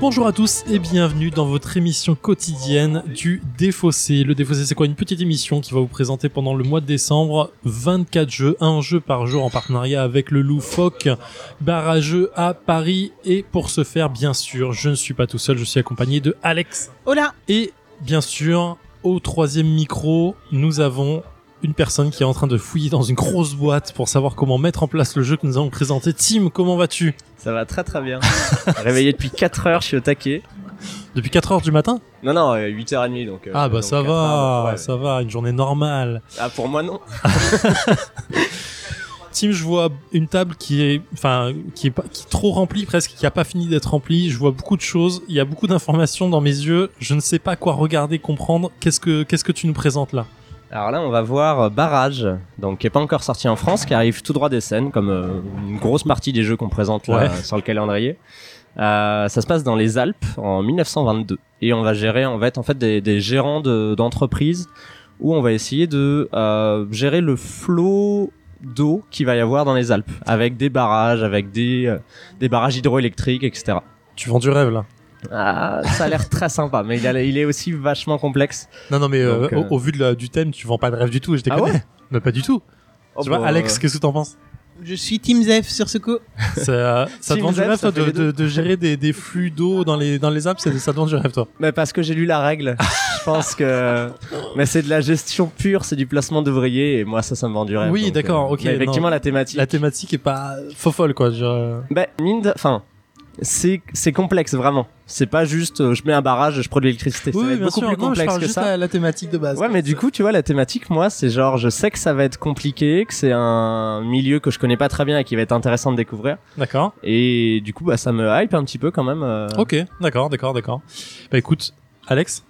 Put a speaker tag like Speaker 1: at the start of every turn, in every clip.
Speaker 1: Bonjour à tous et bienvenue dans votre émission quotidienne du Défaussé. Le Défaussé, c'est quoi Une petite émission qui va vous présenter pendant le mois de décembre 24 jeux, un jeu par jour en partenariat avec le Loufoque Barrageux à Paris. Et pour ce faire, bien sûr, je ne suis pas tout seul, je suis accompagné de Alex.
Speaker 2: Hola
Speaker 1: Et bien sûr, au troisième micro, nous avons une personne qui est en train de fouiller dans une grosse boîte pour savoir comment mettre en place le jeu que nous allons présenter. Tim, comment vas-tu?
Speaker 3: Ça va très très bien. Réveillé depuis 4 heures, je suis au taquet.
Speaker 1: Depuis 4 heures du matin?
Speaker 3: Non, non, euh, 8h30 donc. euh,
Speaker 1: Ah bah
Speaker 3: donc
Speaker 1: ça
Speaker 3: 4
Speaker 1: va,
Speaker 3: heures, ouais.
Speaker 1: ça va, une journée normale.
Speaker 3: Ah, pour moi non.
Speaker 1: Tim, je vois une table qui est, enfin, qui est pas, qui est trop remplie presque, qui a pas fini d'être remplie. Je vois beaucoup de choses, il y a beaucoup d'informations dans mes yeux. Je ne sais pas quoi regarder, comprendre. Qu'est-ce que, qu'est-ce que tu nous présentes là?
Speaker 3: Alors là, on va voir euh, Barrage, donc qui est pas encore sorti en France, qui arrive tout droit des scènes, comme euh, une grosse partie des jeux qu'on présente là
Speaker 1: Ouais.
Speaker 3: euh, sur le calendrier. Euh, ça se passe dans les Alpes en 1922 et on va gérer, on va être en fait des, des gérants de- d'entreprises où on va essayer de euh, gérer le flot d'eau qu'il va y avoir dans les Alpes avec des barrages, avec des euh, des barrages hydroélectriques, etc.
Speaker 1: Tu vends du rêve là
Speaker 3: Ah, ça a l'air très sympa, mais il, a- il est aussi vachement complexe.
Speaker 1: Non, non, mais euh,
Speaker 3: Donc, euh,
Speaker 1: au, au vu de la, du thème, tu vends pas de rêve du tout. Je
Speaker 3: Ah
Speaker 1: déconne.
Speaker 3: ouais
Speaker 1: Mais pas du tout.
Speaker 3: Oh,
Speaker 1: tu vois,
Speaker 3: bah,
Speaker 1: Alex, qu'est-ce que t'en penses?
Speaker 2: Je suis Team Zef sur ce coup.
Speaker 1: Ça, ça vend du rêve, toi, de,
Speaker 3: les
Speaker 1: de, de gérer des, des flux d'eau dans les, dans les Alpes Ça ça te vend du rêve, toi
Speaker 3: Mais parce que j'ai lu la règle. Je pense que. Mais c'est de la gestion pure, c'est du placement d'ouvriers, et moi, ça, ça me vend du rêve.
Speaker 1: Oui, d'accord,
Speaker 3: euh,
Speaker 1: ok,
Speaker 3: mais effectivement,
Speaker 1: non.
Speaker 3: la thématique.
Speaker 1: La thématique est pas faux folle, quoi. Je- euh,
Speaker 3: Ben, mine de- Enfin. C'est, c'est complexe vraiment. C'est pas juste euh, je mets un barrage, je produis l'électricité. ça
Speaker 1: Oui,
Speaker 3: va être
Speaker 1: bien
Speaker 3: beaucoup
Speaker 1: sûr.
Speaker 3: plus
Speaker 1: Non, je
Speaker 3: complexe
Speaker 1: parle
Speaker 3: que
Speaker 1: juste
Speaker 3: ça.
Speaker 1: à la thématique de base.
Speaker 3: Ouais, mais du coup, tu vois, la thématique, moi, c'est genre, je sais que ça va être compliqué, que c'est un milieu que je connais pas très bien et qui va être intéressant de découvrir.
Speaker 1: D'accord.
Speaker 3: Et du coup, bah, ça me hype un petit peu quand même. euh.
Speaker 1: Ok, d'accord, d'accord, d'accord. Bah écoute, Alex.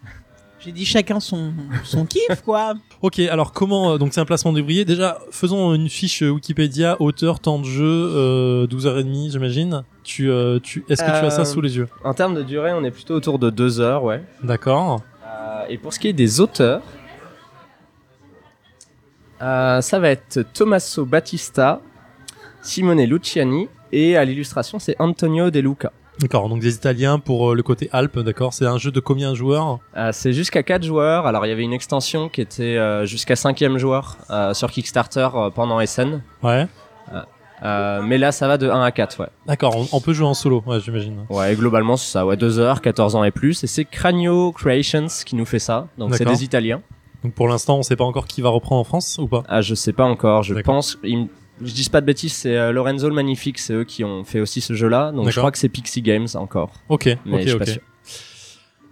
Speaker 2: J'ai dit chacun son, son kiff, quoi.
Speaker 1: Ok, alors comment euh, donc c'est un placement d'ouvrier Déjà, faisons une fiche euh, Wikipédia auteur temps de jeu euh, 12h30, j'imagine. Tu euh, tu est-ce que tu as ça
Speaker 3: Euh,
Speaker 1: sous les yeux
Speaker 3: En termes de durée, on est plutôt autour de deux heures, ouais.
Speaker 1: D'accord.
Speaker 3: Euh, et pour ce qui est des auteurs, euh, ça va être Tommaso Battista, Simone Luciani, et à l'illustration, c'est Antonio De Luca.
Speaker 1: D'accord, donc des Italiens pour euh, le côté Alpes, d'accord. C'est un jeu de combien de joueurs?
Speaker 3: Euh, c'est jusqu'à 4 joueurs. Alors, il y avait une extension qui était euh, jusqu'à 5 joueur euh, sur Kickstarter euh, pendant SN.
Speaker 1: Ouais.
Speaker 3: Euh, mais là, ça va de 1 à 4, ouais.
Speaker 1: D'accord, on, on peut jouer en solo, ouais, j'imagine.
Speaker 3: Ouais, et globalement, c'est ça, ouais, 2 heures, 14 ans et plus. Et c'est Cranio Creations qui nous fait ça. Donc, c'est des Italiens.
Speaker 1: Donc pour l'instant, on sait pas encore qui va reprendre en France ou pas?
Speaker 3: Ah, je sais pas encore. Je pense, il je dis pas de bêtises, c'est euh, Lorenzo le Magnifique, c'est eux qui ont fait aussi ce jeu-là. Donc je crois que c'est Pixie Games encore.
Speaker 1: Ok,
Speaker 3: Mais
Speaker 1: ok,
Speaker 3: je suis
Speaker 1: ok.
Speaker 3: pas sûr.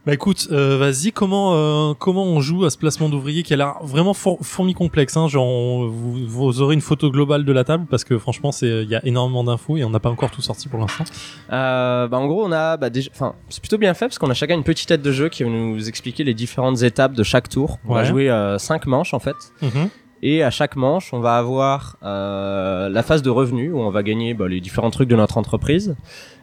Speaker 1: Bah écoute, euh, vas-y, comment euh, comment on joue à ce placement d'ouvrier qui a l'air vraiment four- fourmi complexe hein, genre on- vous, vous aurez une photo globale de la table parce que franchement c'est il y a énormément d'infos et on n'a pas encore tout sorti pour l'instant.
Speaker 3: Euh, bah en gros, on a, bah déjà, enfin, c'est plutôt bien fait parce qu'on a chacun une petite tête de jeu qui va nous expliquer les différentes étapes de chaque tour. On va jouer cinq manches en fait.
Speaker 1: Mhm.
Speaker 3: Et à chaque manche, on va avoir euh, la phase de revenu où on va gagner bah, les différents trucs de notre entreprise,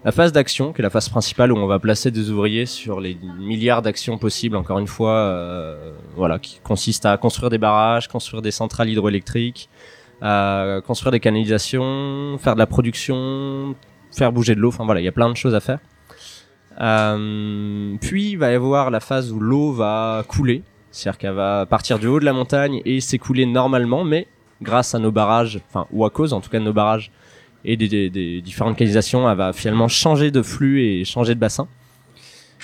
Speaker 3: la phase d'action qui est la phase principale où on va placer des ouvriers sur les milliards d'actions possibles. Encore une fois, euh, voilà, qui consiste à construire des barrages, construire des centrales hydroélectriques, euh, construire des canalisations, faire de la production, faire bouger de l'eau. Enfin voilà, il y a plein de choses à faire. Euh, puis il va y avoir la phase où l'eau va couler, c'est-à-dire qu'elle va partir du haut de la montagne et s'écouler normalement, mais grâce à nos barrages, enfin ou à cause en tout cas de nos barrages et des, différentes canalisations, elle va finalement changer de flux et changer de bassin.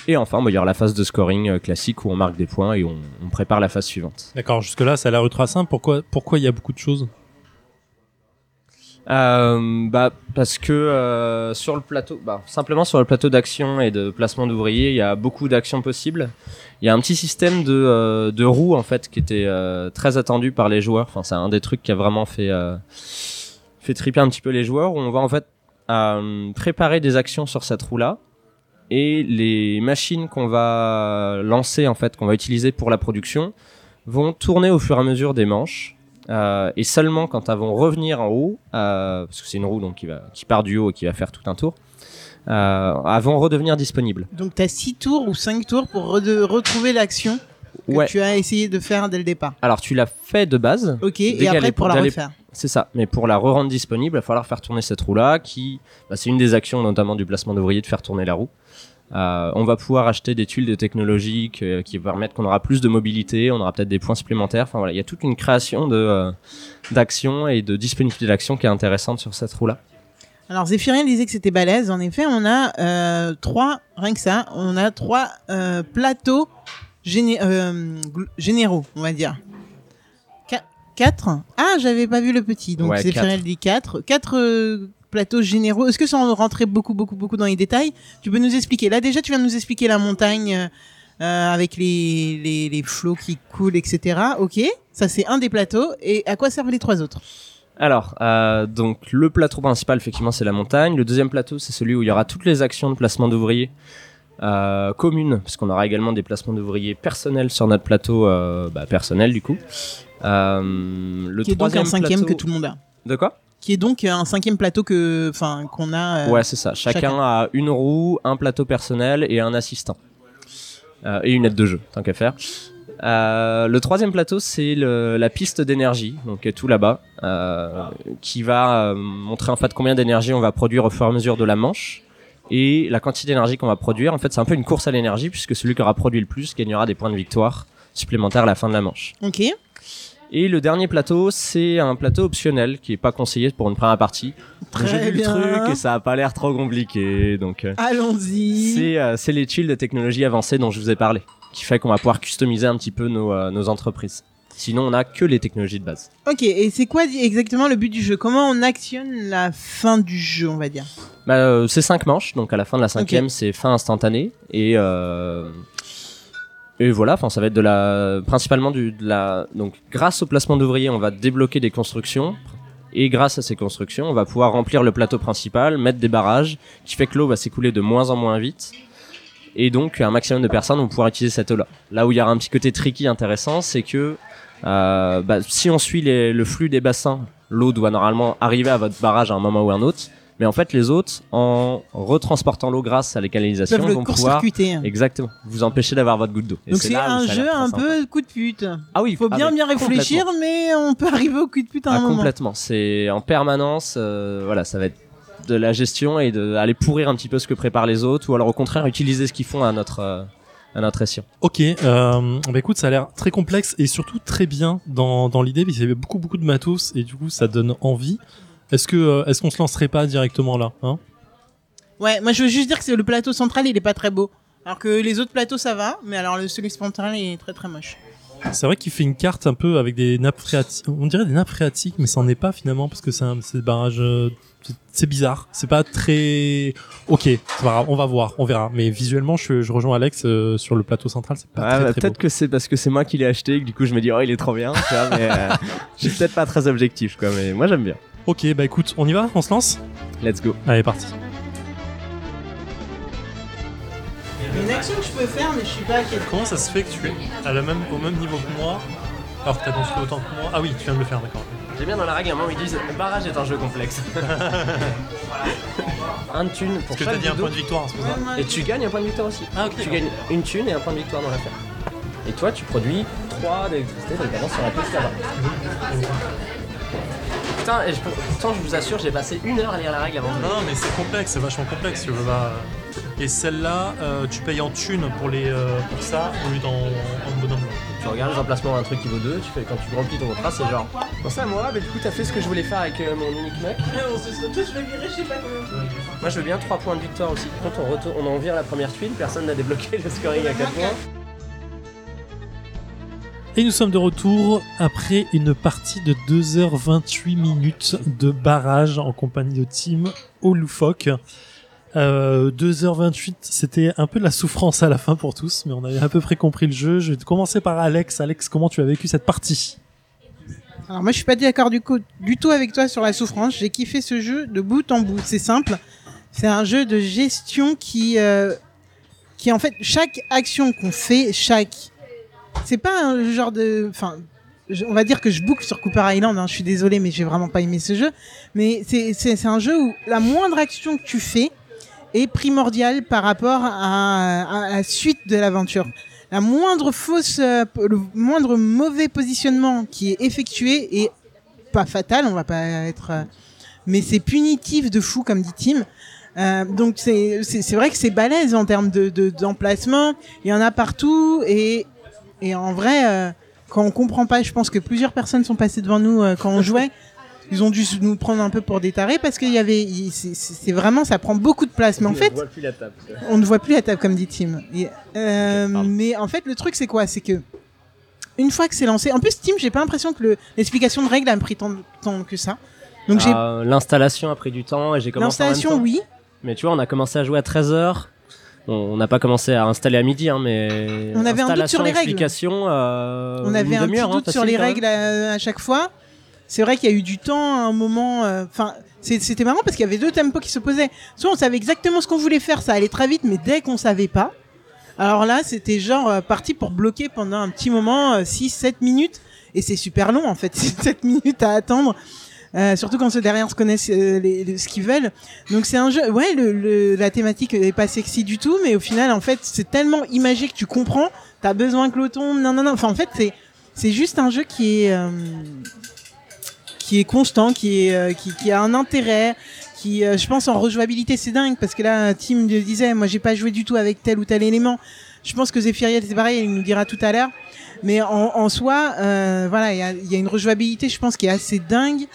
Speaker 3: Et enfin, il y aura la phase de scoring euh, classique où on marque des points et on, prépare la phase suivante.
Speaker 1: D'accord, jusque là ça a l'air ultra simple. Pourquoi pourquoi il y a beaucoup de choses?
Speaker 3: Euh, bah parce que euh, sur le plateau, bah, simplement sur le plateau d'action et de placement d'ouvriers, il y a beaucoup d'actions possibles. Il y a un petit système de, euh, de roues en fait qui était euh, très attendu par les joueurs. Enfin, c'est un des trucs qui a vraiment fait euh, fait triper un petit peu les joueurs. Où on va en fait euh, préparer des actions sur cette roue là et les machines qu'on va lancer en fait, qu'on va utiliser pour la production, vont tourner au fur et à mesure des manches. Euh, et seulement quand elles vont revenir en haut, euh, parce que c'est une roue donc qui, va, qui part du haut et qui va faire tout un tour, euh, elles vont redevenir disponibles.
Speaker 2: Donc t'as 6 tours ou 5 tours pour re- retrouver l'action que
Speaker 3: Ouais.
Speaker 2: tu as essayé de faire dès le départ.
Speaker 3: Alors tu l'as fait de base,
Speaker 2: Ok, et après pour la refaire.
Speaker 3: c'est ça. Mais pour la re-rendre disponible, il va falloir faire tourner cette roue-là, qui, bah, c'est une des actions notamment du placement d'ouvrier de faire tourner la roue. Euh, on va pouvoir acheter des tuiles de technologie que- qui permettent qu'on aura plus de mobilité, on aura peut-être des points supplémentaires. Enfin voilà, il y a toute une création de euh, d'actions et de disponibilité d'actions qui est intéressante sur cette roue-là.
Speaker 2: Alors Zéphirien disait que c'était balèze. En effet, on a euh, trois, rien que ça, on a trois plateaux géné- généraux, on va dire. Qua- quatre? Ah, j'avais pas vu le petit. Donc
Speaker 3: Ouais,
Speaker 2: Zéphirien dit quatre. Quatre euh, plateaux généraux. Est-ce que sans rentrer beaucoup, beaucoup, beaucoup dans les détails, tu peux nous expliquer Là déjà, tu viens de nous expliquer la montagne. euh, euh, avec les, les, les flots qui coulent, etc. Ok, ça c'est un des plateaux. Et à quoi servent les trois autres?
Speaker 3: Alors, euh, donc le plateau principal, effectivement, c'est la montagne. Le deuxième plateau, c'est celui où il y aura toutes les actions de placement d'ouvriers euh, communes, parce qu'on aura également des placements d'ouvriers personnels sur notre plateau euh, bah, personnel, du coup. Le
Speaker 2: Qui est donc un
Speaker 3: troisième
Speaker 2: cinquième
Speaker 3: plateau-
Speaker 2: que tout le monde a.
Speaker 3: De quoi?
Speaker 2: Qui est donc un cinquième plateau que, enfin, qu'on a. euh,
Speaker 3: Ouais, c'est ça. Chacun,
Speaker 2: chacun.
Speaker 3: a une roue, un plateau personnel et un assistant. Euh, et une aide de jeu, tant qu'à faire. Euh, le troisième plateau, c'est la piste d'énergie, donc tout là-bas, euh, qui va euh, montrer en fait combien d'énergie on va produire au fur et à mesure de la manche et la quantité d'énergie qu'on va produire. En fait, c'est un peu une course à l'énergie puisque celui qui aura produit le plus gagnera des points de victoire supplémentaires à la fin de la manche.
Speaker 2: Ok.
Speaker 3: Et le dernier plateau, c'est un plateau optionnel qui est pas conseillé pour une première partie. J'ai
Speaker 2: Très
Speaker 3: vu le truc et ça a pas l'air trop compliqué, donc. euh,
Speaker 2: Allons-y.
Speaker 3: c'est euh, c'est les tuiles de technologie avancée dont je vous ai parlé, qui fait qu'on va pouvoir customiser un petit peu nos, euh, nos entreprises. Sinon, on a que les technologies de base.
Speaker 2: Ok. Et c'est quoi exactement le but du jeu? Comment on actionne la fin du jeu, on va dire?
Speaker 3: Bah, c'est cinq manches, donc à la fin de la cinquième, c'est fin instantanée et euh, et voilà. Enfin, ça va être de la principalement du de la donc grâce au placement d'ouvriers, on va débloquer des constructions. Et grâce à ces constructions, on va pouvoir remplir le plateau principal, mettre des barrages, qui fait que l'eau va s'écouler de moins en moins vite. Et donc, un maximum de personnes vont pouvoir utiliser cette eau-là. Là où il y aura un petit côté tricky intéressant, c'est que euh, bah, si on suit le flux des bassins, l'eau doit normalement arriver à votre barrage à un moment ou un autre. Mais en fait, les autres, en retransportant l'eau grâce à la
Speaker 2: Ils
Speaker 3: canalisation,
Speaker 2: peuvent le
Speaker 3: vont pouvoir
Speaker 2: court-circuiter. hein.
Speaker 3: exactement vous empêcher d'avoir votre goutte d'eau.
Speaker 2: Donc c'est un jeu un
Speaker 3: sympa.
Speaker 2: peu coup de pute.
Speaker 3: Ah oui,
Speaker 2: Il faut
Speaker 3: ah,
Speaker 2: bien
Speaker 3: mais
Speaker 2: bien réfléchir, mais on peut arriver au coup de pute à un
Speaker 3: Ah,
Speaker 2: moment.
Speaker 3: complètement. C'est en permanence. euh, voilà, ça va être de la gestion et de aller pourrir un petit peu ce que préparent les autres, ou alors au contraire utiliser ce qu'ils font à notre euh, à notre escient.
Speaker 1: Ok, euh, bah écoute, ça a l'air très complexe et surtout très bien dans, dans l'idée, parce qu'il y avait beaucoup beaucoup de matos et du coup ça donne envie. Est-ce que euh, est-ce qu'on se lancerait pas directement là hein?
Speaker 2: Ouais, moi je veux juste dire que c'est le plateau central, il est pas très beau. Alors que les autres plateaux ça va, mais alors le celui central il est très très moche.
Speaker 1: C'est vrai qu'il fait une carte un peu avec des nappes phréatiques. On dirait des nappes phréatiques, mais ça en est pas finalement parce que c'est un c'est des barrages. euh, c'est- bizarre. C'est pas très. Ok, c'est pas grave. On va voir, on verra. Mais visuellement, je, je rejoins Alex euh, sur le plateau central. C'est pas
Speaker 3: Ouais,
Speaker 1: très,
Speaker 3: bah,
Speaker 1: très
Speaker 3: peut-être que c'est parce que c'est moi qui l'ai acheté et que du coup je me dis oh il est trop bien. tu vois, mais euh, je suis peut-être pas très objectif quoi. Mais moi j'aime bien.
Speaker 1: Ok, bah écoute, on y va, on se lance.
Speaker 3: Let's go.
Speaker 1: Allez, parti.
Speaker 2: Une action que je peux faire, mais je suis pas à quel
Speaker 1: Comment ça se fait que tu es à la même, au même niveau que moi alors que t'as construit autant que moi Ah oui, tu viens de le faire, d'accord.
Speaker 3: J'aime bien dans la règle un moment où ils disent barrage est un jeu complexe. un thune pour
Speaker 1: Parce que
Speaker 3: chaque
Speaker 1: t'as dit un point de victoire, c'est pour ça.
Speaker 3: Et tu gagnes un point de victoire aussi.
Speaker 1: Ah ok.
Speaker 3: Tu gagnes une thune et un point de victoire dans l'affaire. Et toi, tu produis 3 d'électricité, donc t'avances sur la piste là-bas. Putain, et je, pourtant, je vous assure, j'ai passé une heure à lire la règle avant de
Speaker 1: Non, non, mais c'est complexe, c'est vachement complexe. Tu veux pas... Et celle-là, euh, tu payes en thunes pour, les, euh, pour ça au lieu d'en en bonhomme.
Speaker 3: Tu regardes les emplacements d'un truc qui vaut 2, tu fais, quand tu remplis ton contrat, c'est genre. Bon, ça, moi, mais du coup, t'as fait ce que je voulais faire avec euh, mon unique mec.
Speaker 2: on se serait tous fait virer, je sais pas combien.
Speaker 3: Moi, je veux bien 3 points de victoire aussi. Quand on, retourne, on en vire la première tuile, personne n'a débloqué le scoring à 4 points.
Speaker 1: Et nous sommes de retour après une partie de 2h28 minutes de barrage en compagnie de Team au loufoque. Euh, 2h28, c'était un peu de la souffrance à la fin pour tous, mais on avait à peu près compris le jeu. Je vais commencer par Alex. Alex, comment tu as vécu cette partie?
Speaker 2: Alors moi je suis pas d'accord du, du tout avec toi sur la souffrance. J'ai kiffé ce jeu de bout en bout. C'est simple. C'est un jeu de gestion qui, euh, qui en fait chaque action qu'on fait, chaque, c'est pas un genre de, enfin, on va dire que je boucle sur Cooper Island. hein, je suis désolé, mais j'ai vraiment pas aimé ce jeu. Mais c'est un jeu où la moindre action que tu fais est primordiale par rapport à, la suite de l'aventure la moindre fausse, euh, le moindre mauvais positionnement qui est effectué est pas fatal, on va pas être, euh, mais c'est punitif de fou comme dit Tim. Euh, donc c'est vrai que c'est balèze en termes de- d'emplacement. Il y en a partout et et en vrai euh, quand on comprend pas, je pense que plusieurs personnes sont passées devant nous euh, quand on jouait. Ils ont dû nous prendre un peu pour des tarés parce qu'il y avait c'est- vraiment ça prend beaucoup de place. Mais en fait on ne voit plus la table comme dit Tim. Et, euh, mais en fait, le truc c'est quoi? C'est que une fois que c'est lancé, en plus Tim, j'ai pas l'impression que le- l'explication de règles a pris tant, tant que ça. Donc j'ai
Speaker 3: Euh, L'installation a pris du temps et j'ai commencé
Speaker 2: l'installation,
Speaker 3: temps.
Speaker 2: oui.
Speaker 3: Mais tu vois, on a commencé à jouer à 13h. On n'a pas commencé à installer à midi, hein, mais.
Speaker 2: On avait un doute sur les règles.
Speaker 3: euh,
Speaker 2: On avait un petit
Speaker 3: hein,
Speaker 2: sur les règles à, à chaque fois. C'est vrai qu'il y a eu du temps à un moment. euh, Enfin, c'était marrant parce qu'il y avait deux tempos qui s'opposaient. Soit on savait exactement ce qu'on voulait faire, ça allait très vite, mais dès qu'on savait pas, alors là, c'était genre euh, parti pour bloquer pendant un petit moment, 6-7 minutes. Et c'est super long en fait, 7 minutes à attendre. Euh, surtout quand ceux derrière se connaissent euh, les- les- ce qu'ils veulent. Donc c'est un jeu, ouais, le, le- la thématique est pas sexy du tout, mais au final, en fait, c'est tellement imagé que tu comprends. T'as besoin que l'eau tombe, non, non, non. Enfin, en fait, c'est c'est juste un jeu qui est euh, qui est constant, qui est euh, qui, qui a un intérêt, qui, euh, je pense, en rejouabilité, c'est dingue parce que là, Tim le disait, moi, j'ai pas joué du tout avec tel ou tel élément. Je pense que Zephyriel, c'est pareil, il nous dira tout à l'heure. Mais en, en soi, voilà, il y a, y a une rejouabilité, je pense, qui est assez dingue.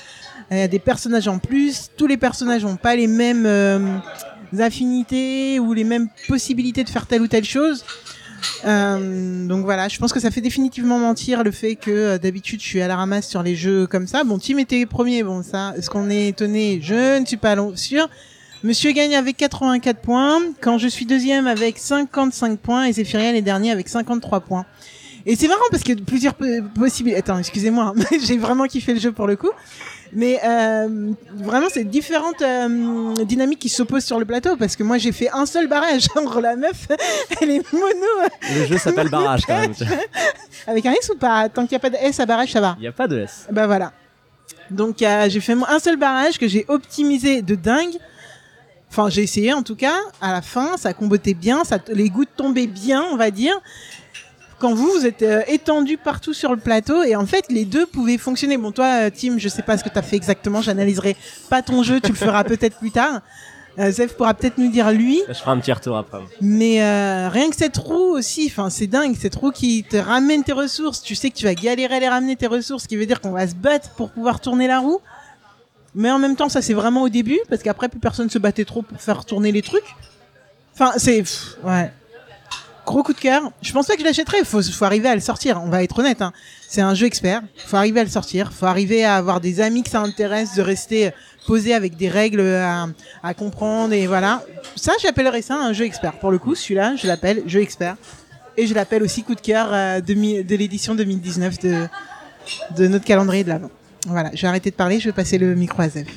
Speaker 2: Il y a des personnages en plus. Tous les personnages n'ont pas les mêmes euh, affinités ou les mêmes possibilités de faire telle ou telle chose. Euh, donc voilà, je pense que ça fait définitivement mentir le fait que euh, d'habitude je suis à la ramasse sur les jeux comme ça. Bon, Tim était premier, bon ça, est-ce qu'on est étonné Je ne suis pas sûr. Monsieur gagne avec 84 points, quand je suis deuxième avec 55 points et Zéphiriel est dernier avec 53 points. Et c'est marrant parce a plusieurs possibilités. Attends, excusez-moi, j'ai vraiment kiffé le jeu pour le coup. Mais euh, vraiment, c'est différentes euh, dynamiques qui s'opposent sur le plateau parce que moi j'ai fait un seul barrage. Genre la meuf, elle est mono
Speaker 3: Le jeu s'appelle Barrage quand même.
Speaker 2: avec un S ou pas? Tant qu'il n'y a pas de S à barrage, ça va.
Speaker 3: Il n'y a pas de S.
Speaker 2: Bah voilà. Donc euh, j'ai fait un seul barrage que j'ai optimisé de dingue. Enfin, j'ai essayé en tout cas. À la fin, ça combotait bien, ça, les gouttes tombaient bien, on va dire. Quand vous, vous êtes euh, étendu partout sur le plateau et en fait, les deux pouvaient fonctionner. Bon, toi, euh, Tim, je sais pas ce que tu as fait exactement. J'analyserai pas ton jeu, tu le feras peut-être plus tard. Euh, Zef pourra peut-être nous dire lui.
Speaker 3: Je ferai un petit retour après.
Speaker 2: Mais euh, rien que cette roue aussi, enfin c'est dingue, cette roue qui te ramène tes ressources. Tu sais que tu vas galérer à les ramener tes ressources, ce qui veut dire qu'on va se battre pour pouvoir tourner la roue. Mais en même temps, ça c'est vraiment au début, parce qu'après plus personne se battait trop pour faire tourner les trucs. Enfin, c'est ouais. Gros coup de cœur. Je pense pas que je l'achèterais. Faut, faut arriver à le sortir. On va être honnête. Hein. C'est un jeu expert. Faut arriver à le sortir. Faut arriver à avoir des amis que ça intéresse, de rester posé avec des règles à, comprendre et voilà. Ça, j'appellerais ça un jeu expert. Pour le coup, celui-là, je l'appelle jeu expert. Et je l'appelle aussi coup de cœur euh, de l'édition 2019 de, de notre calendrier de l'avant. Voilà, je vais arrêter de parler, je vais passer le micro à Zef.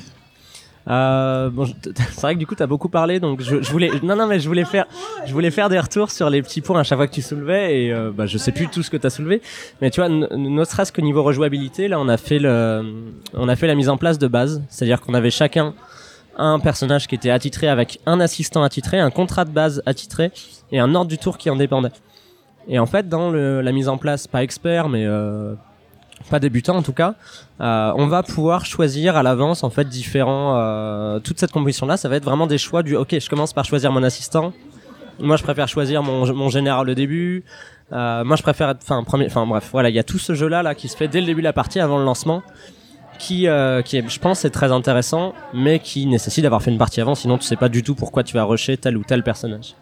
Speaker 3: Euh, bon, c'est vrai que du coup t'as beaucoup parlé, donc je, voulais, non non mais je voulais faire, je voulais faire des retours sur les petits points à chaque fois que tu soulevais et euh, bah, je sais plus tout ce que t'as soulevé, mais tu vois, ne serait-ce qu'au niveau rejouabilité, là on a fait le, on a fait la mise en place de base, c'est-à-dire qu'on avait chacun un personnage qui était attitré avec un assistant attitré, un contrat de base attitré et un ordre du tour qui en dépendait. Et en fait, dans le, la mise en place, pas expert, mais euh, pas débutant en tout cas, euh, on va pouvoir choisir à l'avance en fait différents. Euh, toute cette composition là, ça va être vraiment des choix du. Ok, je commence par choisir mon assistant. Moi, je préfère choisir mon, général au début. Euh, moi, je préfère être. Enfin, premier. Enfin, bref, voilà, il y a tout ce jeu là qui se fait dès le début de la partie avant le lancement, qui, qui est, je pense, est très intéressant, mais qui nécessite d'avoir fait une partie avant, sinon tu sais pas du tout pourquoi tu vas rusher tel ou tel personnage.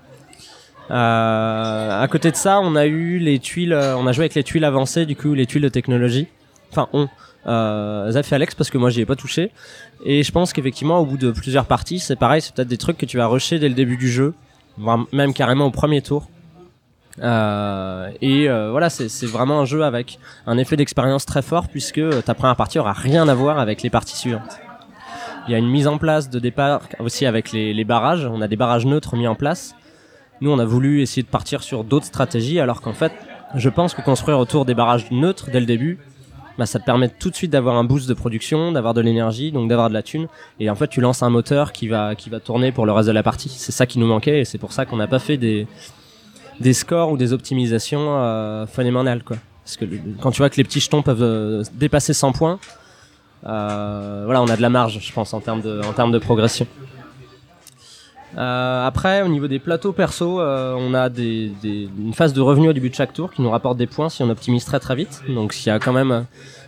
Speaker 3: Euh, à côté de ça, on a eu les tuiles, euh, on a joué avec les tuiles avancées, du coup les tuiles de technologie. Enfin, on, euh, Zaf et Alex, parce que moi j'y ai pas touché. Et je pense qu'effectivement, au bout de plusieurs parties, c'est pareil, c'est peut-être des trucs que tu vas rusher dès le début du jeu, voire même carrément au premier tour. Euh, et voilà, c'est vraiment un jeu avec un effet d'expérience très fort puisque ta première partie aura rien à voir avec les parties suivantes. Il y a une mise en place de départ aussi avec les barrages. On a des barrages neutres mis en place. Nous, on a voulu essayer de partir sur d'autres stratégies, alors qu'en fait, je pense que construire autour des barrages neutres dès le début, bah, ça te permet tout de suite d'avoir un boost de production, d'avoir de l'énergie, donc d'avoir de la thune. Et en fait, tu lances un moteur qui va, tourner pour le reste de la partie. C'est ça qui nous manquait, et c'est pour ça qu'on n'a pas fait des, scores ou des optimisations euh, phénoménales, quoi. Parce que quand tu vois que les petits jetons peuvent euh, dépasser 100 points, euh, voilà, on a de la marge, je pense, en termes de progression. Euh, après, au niveau des plateaux perso, euh, on a une phase de revenu au début de chaque tour qui nous rapporte des points si on optimise très très vite. Donc s'il y a quand même euh,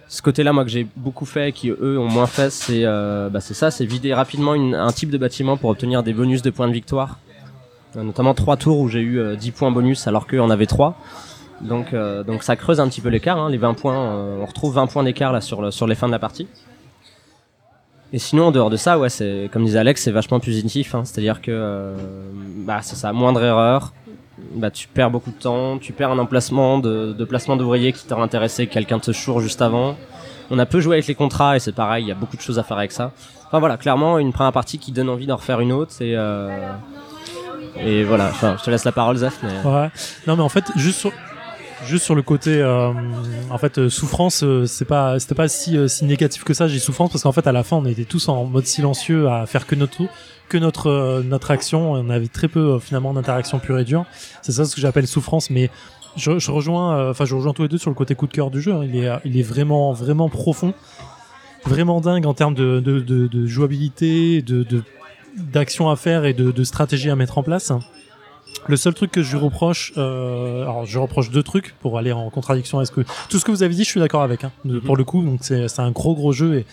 Speaker 3: ce côté-là, moi que j'ai beaucoup fait, et qui eux ont moins fait, c'est bah, ça, c'est vider rapidement un type de bâtiment pour obtenir des bonus de points de victoire. Notamment trois tours où j'ai eu euh, 10 points bonus alors qu'eux en avaient 3. Donc, donc ça creuse un petit peu l'écart. Hein, les 20 points, on retrouve 20 points d'écart là sur, sur les fins de la partie. Et sinon, en dehors de ça, ouais, c'est comme disait Alex, c'est vachement positif. Hein, C'est-à-dire que euh, bah, c'est ça, moindre erreur. Bah, tu perds beaucoup de temps, tu perds un emplacement de, placement d'ouvrier qui t'aurait intéressé, quelqu'un te choure juste avant. On a peu joué avec les contrats et c'est pareil, il y a beaucoup de choses à faire avec ça. Enfin voilà, clairement une première partie qui donne envie d'en refaire une autre et euh, et voilà. Enfin, je te laisse la parole.
Speaker 1: Ouais. Non, mais en fait, juste sur, juste sur le côté, euh, en fait, euh, souffrance, euh, c'est pas, c'était pas si, euh, si négatif que ça. J'ai souffrance parce qu'en fait, à la fin, on était tous en mode silencieux à faire que notre que notre euh, notre action. On avait très peu finalement d'interaction pure et dure. C'est ça ce que j'appelle souffrance, mais je, je rejoins, enfin, je rejoins tous les deux sur le côté coup de cœur du jeu. hein. Il est, il est vraiment, vraiment profond, vraiment dingue en termes de, de, de, de jouabilité, de d'action à faire et de, de stratégie à mettre en place. Le seul truc que je lui reproche, euh, alors je lui reproche deux trucs pour aller en contradiction. Est-ce que tout ce que vous avez dit, je suis d'accord avec. Hein, de- pour le coup, donc c'est un gros gros jeu et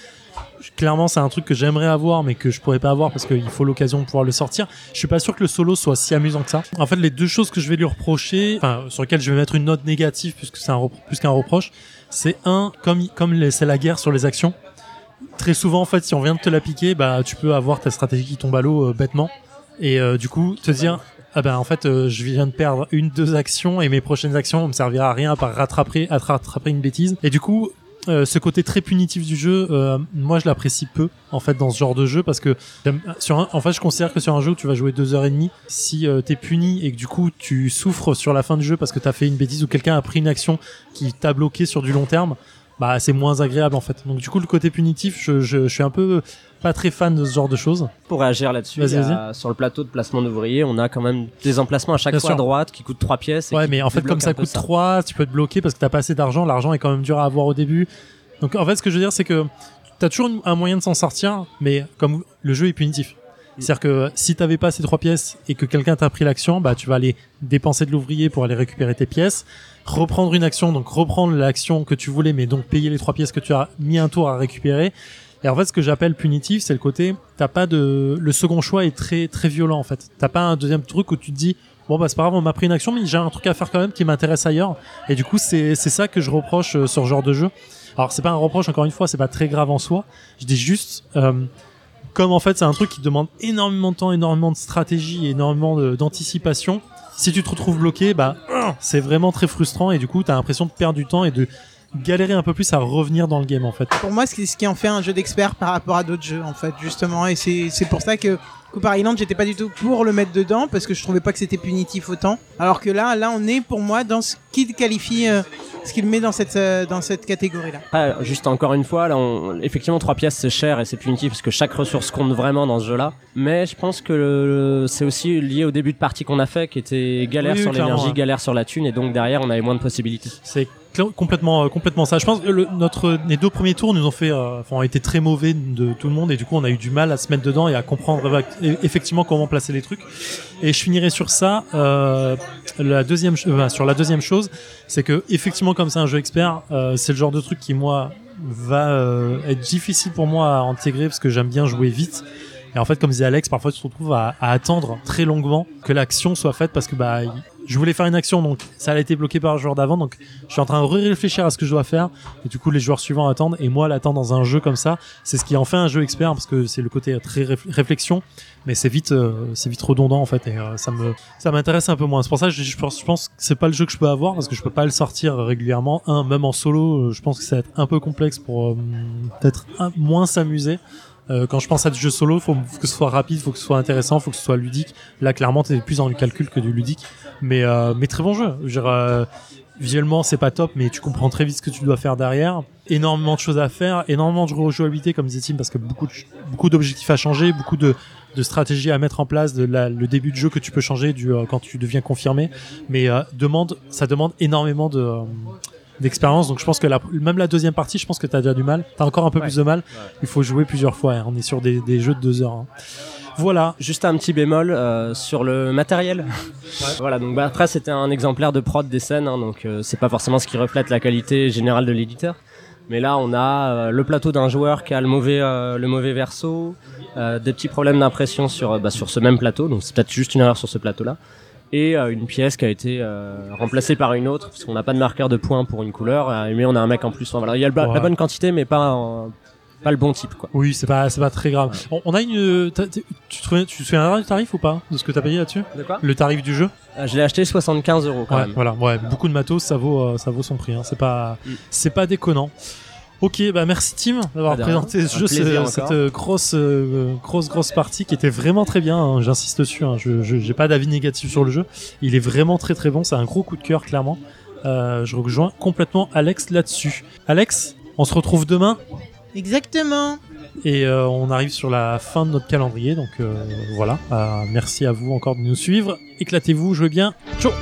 Speaker 1: clairement c'est un truc que j'aimerais avoir mais que je pourrais pas avoir parce qu'il faut l'occasion de pouvoir le sortir. Je suis pas sûr que le solo soit si amusant que ça. En fait, les deux choses que je vais lui reprocher, enfin sur lesquelles je vais mettre une note négative puisque c'est un plus qu'un reproche, c'est un comme comme c'est la guerre sur les actions. Très souvent en fait, si on vient de te la piquer, bah tu peux avoir ta stratégie qui tombe à l'eau euh, bêtement et euh, du coup te dire ah ben en fait euh, je viens de perdre une deux actions et mes prochaines actions vont me servir à rien à part rattraper à rattraper une bêtise. Et du coup euh, ce côté très punitif du jeu euh, moi je l'apprécie peu en fait dans ce genre de jeu parce que en fait je considère que sur un jeu où tu vas jouer deux heures et demie si euh, t'es puni et que du coup tu souffres sur la fin du jeu parce que t'as fait une bêtise ou quelqu'un a pris une action qui t'a bloqué sur du long terme bah c'est moins agréable en fait donc du coup le côté punitif je, je, je suis un peu pas très fan de ce genre de choses
Speaker 3: Pour réagir là-dessus, sur le plateau de placement d'ouvriers, on a quand même des emplacements à chaque
Speaker 1: Bien
Speaker 3: fois
Speaker 1: sûr.
Speaker 3: à droite qui coûtent 3 pièces. et
Speaker 1: Ouais, mais en fait, comme ça coûte 3, tu peux te bloquer parce que t'as pas assez d'argent. L'argent est quand même dur à avoir au début. Donc, en fait, ce que je veux dire, c'est que t'as toujours un moyen de s'en sortir, mais comme le jeu est punitif. C'est-à-dire que si t'avais pas ces trois pièces et que quelqu'un t'a pris l'action, bah tu vas aller dépenser de l'ouvrier pour aller récupérer tes pièces, reprendre une action, donc reprendre l'action que tu voulais, mais donc payer les trois pièces que tu as mis un tour à récupérer. Et en fait, ce que j'appelle punitif, c'est le côté, t'as pas de, le second choix est très très violent en fait. T'as pas un deuxième truc où tu te dis, bon bah c'est pas grave, on m'a pris une action, mais j'ai un truc à faire quand même qui m'intéresse ailleurs. Et du coup, c'est c'est ça que je reproche euh, sur ce genre de jeu. Alors c'est pas un reproche, encore une fois, c'est pas très grave en soi. Je dis juste, euh, comme en fait c'est un truc qui demande énormément de temps, énormément de stratégie, énormément d'anticipation. Si tu te retrouves bloqué, bah c'est vraiment très frustrant et du coup t'as l'impression de perdre du temps et de galérer un peu plus à revenir dans le game en fait.
Speaker 2: Pour moi, c'est ce qui en fait un jeu d'expert par rapport à d'autres jeux, en fait, justement. Et c'est c'est pour ça que Cooper Island, j'étais pas du tout pour le mettre dedans parce que je trouvais pas que c'était punitif autant. Alors que là, là, on est pour moi dans ce qui qualifie, euh, ce qu'il met dans cette euh, dans cette catégorie-là.
Speaker 3: Après, juste encore une fois, là, on- effectivement, 3 pièces c'est cher et c'est punitif parce que chaque ressource compte vraiment dans ce jeu-là. Mais je pense que le- c'est aussi lié au début de partie qu'on a fait qui était galère
Speaker 1: Oui, oui,
Speaker 3: sur l'énergie,
Speaker 1: ouais.
Speaker 3: galère sur la thune et donc derrière on avait moins de possibilités.
Speaker 1: C'est complètement euh, complètement ça. Je pense que notre les deux premiers tours nous ont fait euh, été très mauvais de tout le monde et du coup on a eu du mal à se mettre dedans et à comprendre eva- effectivement comment placer les trucs. Et je finirai sur ça euh, la deuxième euh, sur la deuxième chose, c'est que effectivement comme c'est un jeu expert, euh, c'est le genre de truc qui moi va euh, être difficile pour moi à intégrer parce que j'aime bien jouer vite. Et en fait, comme disait Alex, parfois tu te retrouves à, attendre très longuement que l'action soit faite parce que bah je voulais faire une action donc ça a été bloqué par le joueur d'avant. Donc je suis en train de réfléchir à ce que je dois faire. Et du coup les joueurs suivants attendent et moi l'attendre dans un jeu comme ça. C'est ce qui en fait un jeu expert parce que c'est le côté très réf- réflexion. Mais c'est vite euh, c'est vite redondant en fait. Et euh, ça me ça m'intéresse un peu moins. C'est pour ça que je, pense je pense que c'est pas le jeu que je peux avoir parce que je peux pas le sortir régulièrement. Un même en solo euh, je pense que ça va être un peu complexe pour peut-être moins s'amuser euh, quand je pense à du jeu solo, faut que ce soit rapide, faut que ce soit intéressant, faut que ce soit ludique. Là, clairement, t'es plus dans le calcul que du ludique, mais euh, mais très bon jeu. Je veux euh, visuellement, c'est pas top, mais tu comprends très vite ce que tu dois faire derrière. Énormément de choses à faire, énormément de rejouabilité, comme disait Tim, parce que beaucoup de, beaucoup d'objectifs à changer, beaucoup de de stratégies à mettre en place, de la, le début de jeu que tu peux changer du euh, quand tu deviens confirmé, mais euh, demande, ça demande énormément de euh, d'expérience. Donc je pense que la, même la deuxième partie, je pense que t'as déjà du mal. T'as encore un peu
Speaker 3: Ouais.
Speaker 1: plus de mal.
Speaker 3: Ouais.
Speaker 1: Il faut jouer plusieurs fois. hein. On est sur des, des jeux de deux heures. hein. Voilà.
Speaker 3: Juste un petit bémol euh, sur le matériel. Voilà, donc bah, après c'était un exemplaire de prod des scènes, hein, donc euh, c'est pas forcément ce qui reflète la qualité générale de l'éditeur. Mais là, on a euh, le plateau d'un joueur qui a le mauvais, euh, le mauvais verso, euh, des petits problèmes d'impression sur, euh, bah, sur ce même plateau, donc c'est peut-être juste une erreur sur ce plateau-là, et euh, une pièce qui a été euh, remplacée par une autre, parce qu'on n'a pas de marqueur de points pour une couleur, euh, mais on a un mec en plus. Enfin, voilà, il y a le ba-
Speaker 1: Ouais.
Speaker 3: la bonne quantité, mais pas, en- pas le bon type, quoi.
Speaker 1: Oui, c'est pas, c'est pas très grave. On, on a une. Tu te souviens, tu te souviens du tarif ou pas de ce que t'as payé là-dessus?
Speaker 3: De quoi?
Speaker 1: Le tarif du jeu?
Speaker 3: Euh, Je l'ai acheté 75 euros quand
Speaker 1: Ouais,
Speaker 3: même.
Speaker 1: voilà. Ouais, beaucoup de matos, ça vaut, euh, ça vaut son prix. Hein. C'est pas,
Speaker 3: Mm.
Speaker 1: c'est pas déconnant. Ok, bah merci Tim d'avoir
Speaker 3: Ah, rien.
Speaker 1: présenté ce jeu,
Speaker 3: plaisir
Speaker 1: ce-
Speaker 3: encore.
Speaker 1: cette grosse, euh, grosse, grosse partie qui était vraiment très bien. hein. J'insiste dessus. Hein. Je, j'ai pas d'avis négatif sur le jeu. Il est vraiment très très bon. C'est un gros coup de cœur clairement. Euh, je rejoins complètement Alex là-dessus. Alex, on se retrouve demain
Speaker 2: Exactement.
Speaker 1: et euh, on arrive sur la fin de notre calendrier. Donc euh, voilà. Euh, merci à vous encore de nous suivre. Éclatez-vous, jouez bien. Ciao.